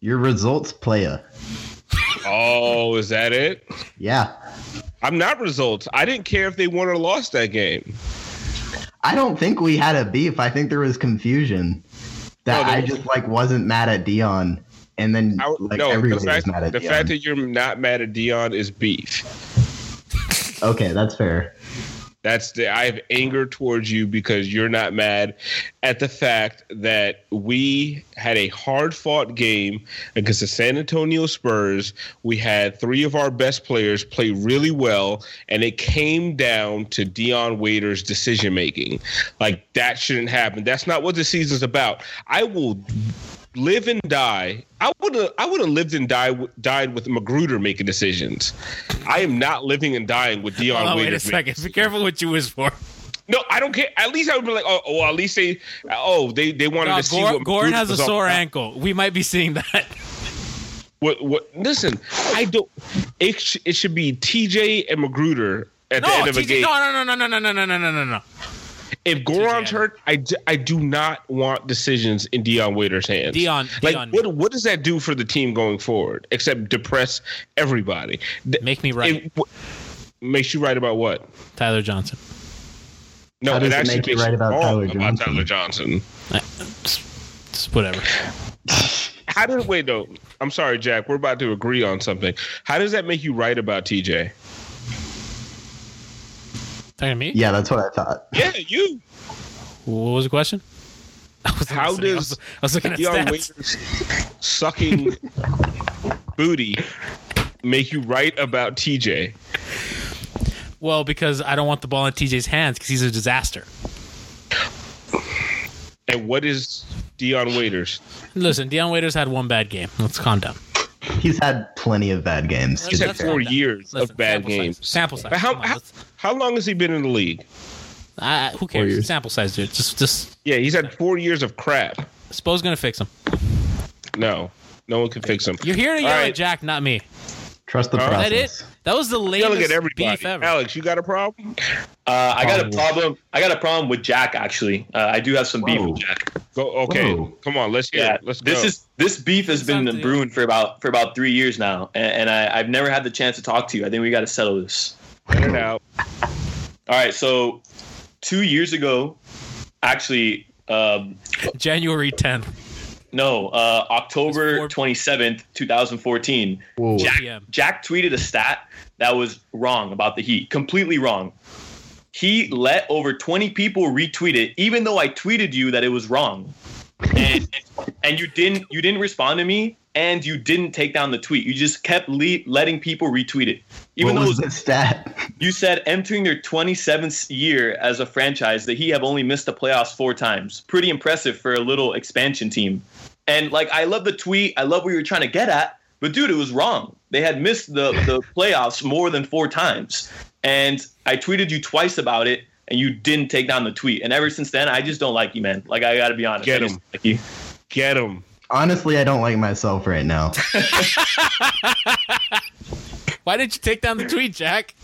Speaker 3: Your results playa.
Speaker 6: Oh, is that it?
Speaker 3: Yeah.
Speaker 6: I'm not results. I didn't care if they won or lost that game.
Speaker 3: I don't think we had a beef. I think there was confusion. That
Speaker 6: No,
Speaker 3: I just like wasn't mad at Dion, and then
Speaker 6: I,
Speaker 3: like
Speaker 6: no, the fact,
Speaker 3: was mad at
Speaker 6: the
Speaker 3: Dion.
Speaker 6: fact that you're not mad at Dion is beef.
Speaker 3: okay, that's fair.
Speaker 6: That's the I have anger towards you because you're not mad at the fact that we had a hard fought game against the San Antonio Spurs. We had three of our best players play really well, and it came down to Dion Waiters' decision making. Like that shouldn't happen. That's not what the season's about. I will live and die. I would have I would have lived and died died with McGruder making decisions. I am not living and dying with Dion
Speaker 2: on, wait a
Speaker 6: making
Speaker 2: second. Be careful what you wish for.
Speaker 6: no, I don't care. At least I would be like, oh, oh at least they, oh, they, they wanted
Speaker 2: Uh,
Speaker 6: to see
Speaker 2: Gor-
Speaker 6: what Goran
Speaker 2: has a sore
Speaker 6: about.
Speaker 2: ankle. We might be seeing that.
Speaker 6: What, what? Listen, I don't. It, sh- it should be TJ and McGruder at the end of a game.
Speaker 2: no, no, no, no, no, no, no, no, no, no, no.
Speaker 6: If Goran's
Speaker 2: TJ.
Speaker 6: hurt, I, d- I do not want decisions in Dion Waiter's hands.
Speaker 2: Dion-
Speaker 6: like
Speaker 2: Dion.
Speaker 6: what what does that do for the team going forward? Except depress everybody.
Speaker 2: Make me right.
Speaker 6: it w- makes you right about what?
Speaker 2: Tyler Johnson.
Speaker 6: No,
Speaker 3: How does
Speaker 6: it
Speaker 3: it
Speaker 6: actually
Speaker 3: make
Speaker 6: makes
Speaker 3: right about
Speaker 6: wrong
Speaker 3: Tyler
Speaker 6: about
Speaker 3: Johnson?
Speaker 6: Tyler Johnson.
Speaker 2: Just whatever.
Speaker 6: How does wait no? I'm sorry, Jack. We're about to agree on something. How does that make you right about TJ?
Speaker 2: Talking to me?
Speaker 3: Yeah, that's what I thought.
Speaker 6: Yeah, you.
Speaker 2: What was the question? I was
Speaker 6: How
Speaker 2: listening. I
Speaker 6: does
Speaker 2: was, I was looking at
Speaker 6: Dion
Speaker 2: stats.
Speaker 6: Waiters sucking booty make you right about TJ?
Speaker 2: Well, because I don't want the ball in TJ's hands because he's a disaster.
Speaker 6: And what is Dion Waiters?
Speaker 2: Listen, Dion Waiters had one bad game. Let's calm down.
Speaker 3: He's had plenty of bad games.
Speaker 6: He's had four years
Speaker 2: Listen,
Speaker 6: of bad
Speaker 2: sample size.
Speaker 6: games.
Speaker 2: Sample size.
Speaker 6: But how,
Speaker 2: on,
Speaker 6: how, how long has he been in the league?
Speaker 2: I- who cares? Sample size, dude. Just, just.
Speaker 6: Yeah, he's had four years of crap.
Speaker 2: Spo's gonna fix him.
Speaker 6: No, no one can fix him.
Speaker 2: You're here to
Speaker 6: All
Speaker 2: yell
Speaker 6: right.
Speaker 2: at Jack, not me.
Speaker 3: Trust the
Speaker 6: Huh?
Speaker 3: process.
Speaker 2: That it? That was the
Speaker 6: Yelling
Speaker 2: lamest
Speaker 6: at everybody.
Speaker 2: beef ever.
Speaker 6: Alex, you got a problem?
Speaker 4: Uh, I got a problem. I got a problem with Jack. Actually, uh, I do have some beef with Jack.
Speaker 6: Go. Okay,
Speaker 3: Whoa.
Speaker 6: come on. Let's hear
Speaker 4: Yeah,
Speaker 6: it. Let's
Speaker 4: this
Speaker 6: go.
Speaker 4: is this beef has
Speaker 2: It's
Speaker 4: been
Speaker 2: not
Speaker 4: brewing for about for about three years now, and, and I, I've never had the chance to talk to you. I think we got to settle this.
Speaker 6: Get it out.
Speaker 4: All right, so two years ago, actually, um,
Speaker 2: January 10th.
Speaker 4: no, uh, October
Speaker 2: It's four-
Speaker 4: twenty seventh, two thousand fourteen. Jack, Jack tweeted a stat that was wrong about the Heat, completely wrong. He let over 20 people retweet it, even though I tweeted you that it was wrong, and and you didn't you didn't respond to me, and you didn't take down the tweet. You just kept le- letting people retweet it, even
Speaker 3: what
Speaker 4: though
Speaker 3: was the stat?
Speaker 4: you said entering their 27th year as a franchise, that Heat have only missed the playoffs four times. Pretty impressive for a little expansion team. And like, I love the tweet. I love what you were trying to get at. But dude, it was wrong. They had missed the the playoffs more than four times. And I tweeted you twice about it, and you didn't take down the tweet. And ever since then, I just don't like you, man. Like, I gotta be honest.
Speaker 6: Get him.
Speaker 4: Like you.
Speaker 6: Get him.
Speaker 3: Honestly, I don't like myself right now.
Speaker 2: Why didn't you take down the tweet, Jack?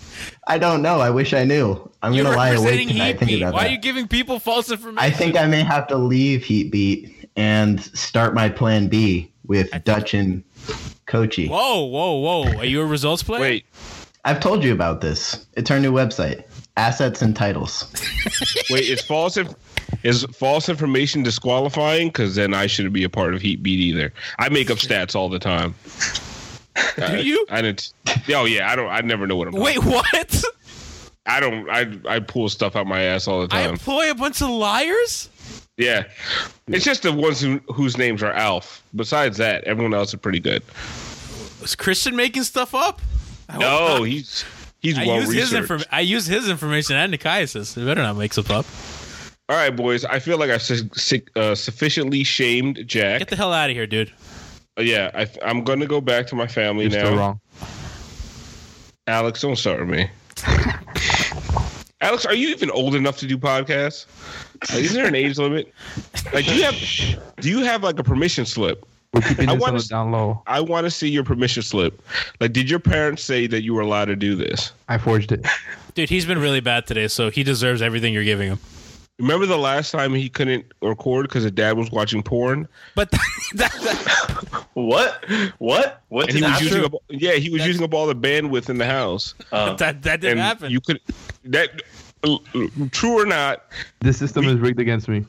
Speaker 3: I don't know. I wish I knew. I'm
Speaker 2: You're
Speaker 3: gonna lie awake
Speaker 2: representing
Speaker 3: tonight
Speaker 2: Heat
Speaker 3: thinking
Speaker 2: Beat.
Speaker 3: about
Speaker 2: Why
Speaker 3: that.
Speaker 2: are you giving people false information?
Speaker 3: I think I may have to leave Heat Beat and start my plan B with Dutch and Kochi.
Speaker 2: Whoa, whoa, whoa! Are you a results player?
Speaker 6: Wait.
Speaker 3: I've told you about this. It's our new website. Assets and titles.
Speaker 6: Wait. Is false inf- is false information disqualifying? Because then I shouldn't be a part of Heat Beat either. I make up stats all the time.
Speaker 2: Do you?
Speaker 6: I didn't. Oh yeah. I don't. I never know what I'm.
Speaker 2: Wait, what?
Speaker 6: I don't. I I pull stuff out my ass all the time.
Speaker 2: I employ a bunch of liars?
Speaker 6: yeah. It's just the ones who, whose names are Alf. Besides that, everyone else is pretty good.
Speaker 2: Is Christian making stuff up? I
Speaker 6: No, he's he's
Speaker 2: I
Speaker 6: well
Speaker 2: use his
Speaker 6: researched.
Speaker 2: inform- I use his information and Nikias's. They better not make stuff up.
Speaker 6: All right, boys. I feel like I su- su- uh, sufficiently shamed Jack.
Speaker 2: Get the hell out of here, dude.
Speaker 6: Uh, yeah, I, I'm going to go back to my family
Speaker 5: You're
Speaker 6: now.
Speaker 5: still wrong.
Speaker 6: Alex, don't start with me. Alex, are you even old enough to do podcasts? Like, is there an age limit? Like, do you have do you have like a permission slip?
Speaker 5: We're keeping
Speaker 6: I
Speaker 5: this on
Speaker 6: wanna
Speaker 5: down low.
Speaker 6: I want to see your permission slip. Like, did your parents say that you were allowed to do this?
Speaker 5: I forged it.
Speaker 2: Dude, he's been really bad today, so he deserves everything you're giving him.
Speaker 6: Remember the last time he couldn't record because his dad was watching porn,
Speaker 2: But that, that,
Speaker 4: What? What? What
Speaker 6: and he was using up, yeah, he was using up all the bandwidth in the house.
Speaker 4: Uh,
Speaker 2: that, that didn't
Speaker 6: and
Speaker 2: happen.
Speaker 6: you could that true or not,
Speaker 5: The system is rigged against me.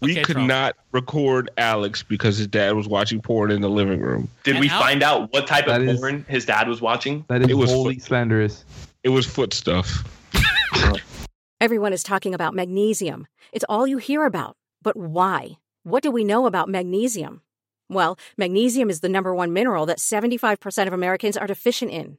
Speaker 6: we
Speaker 2: Okay,
Speaker 6: could
Speaker 2: Trump.
Speaker 6: not record Alex because his dad was watching porn in the living room.
Speaker 4: did
Speaker 2: And
Speaker 4: we
Speaker 2: how-
Speaker 4: find out what type
Speaker 5: That
Speaker 4: of
Speaker 5: is-
Speaker 4: porn his dad was watching?
Speaker 5: That is
Speaker 6: It was
Speaker 5: wholly
Speaker 6: foot-
Speaker 5: slanderous.
Speaker 6: It was foot stuff.
Speaker 7: Everyone is talking about magnesium. It's all you hear about. But why? What do we know about magnesium? Well, magnesium is the number one mineral that 75% of Americans are deficient in.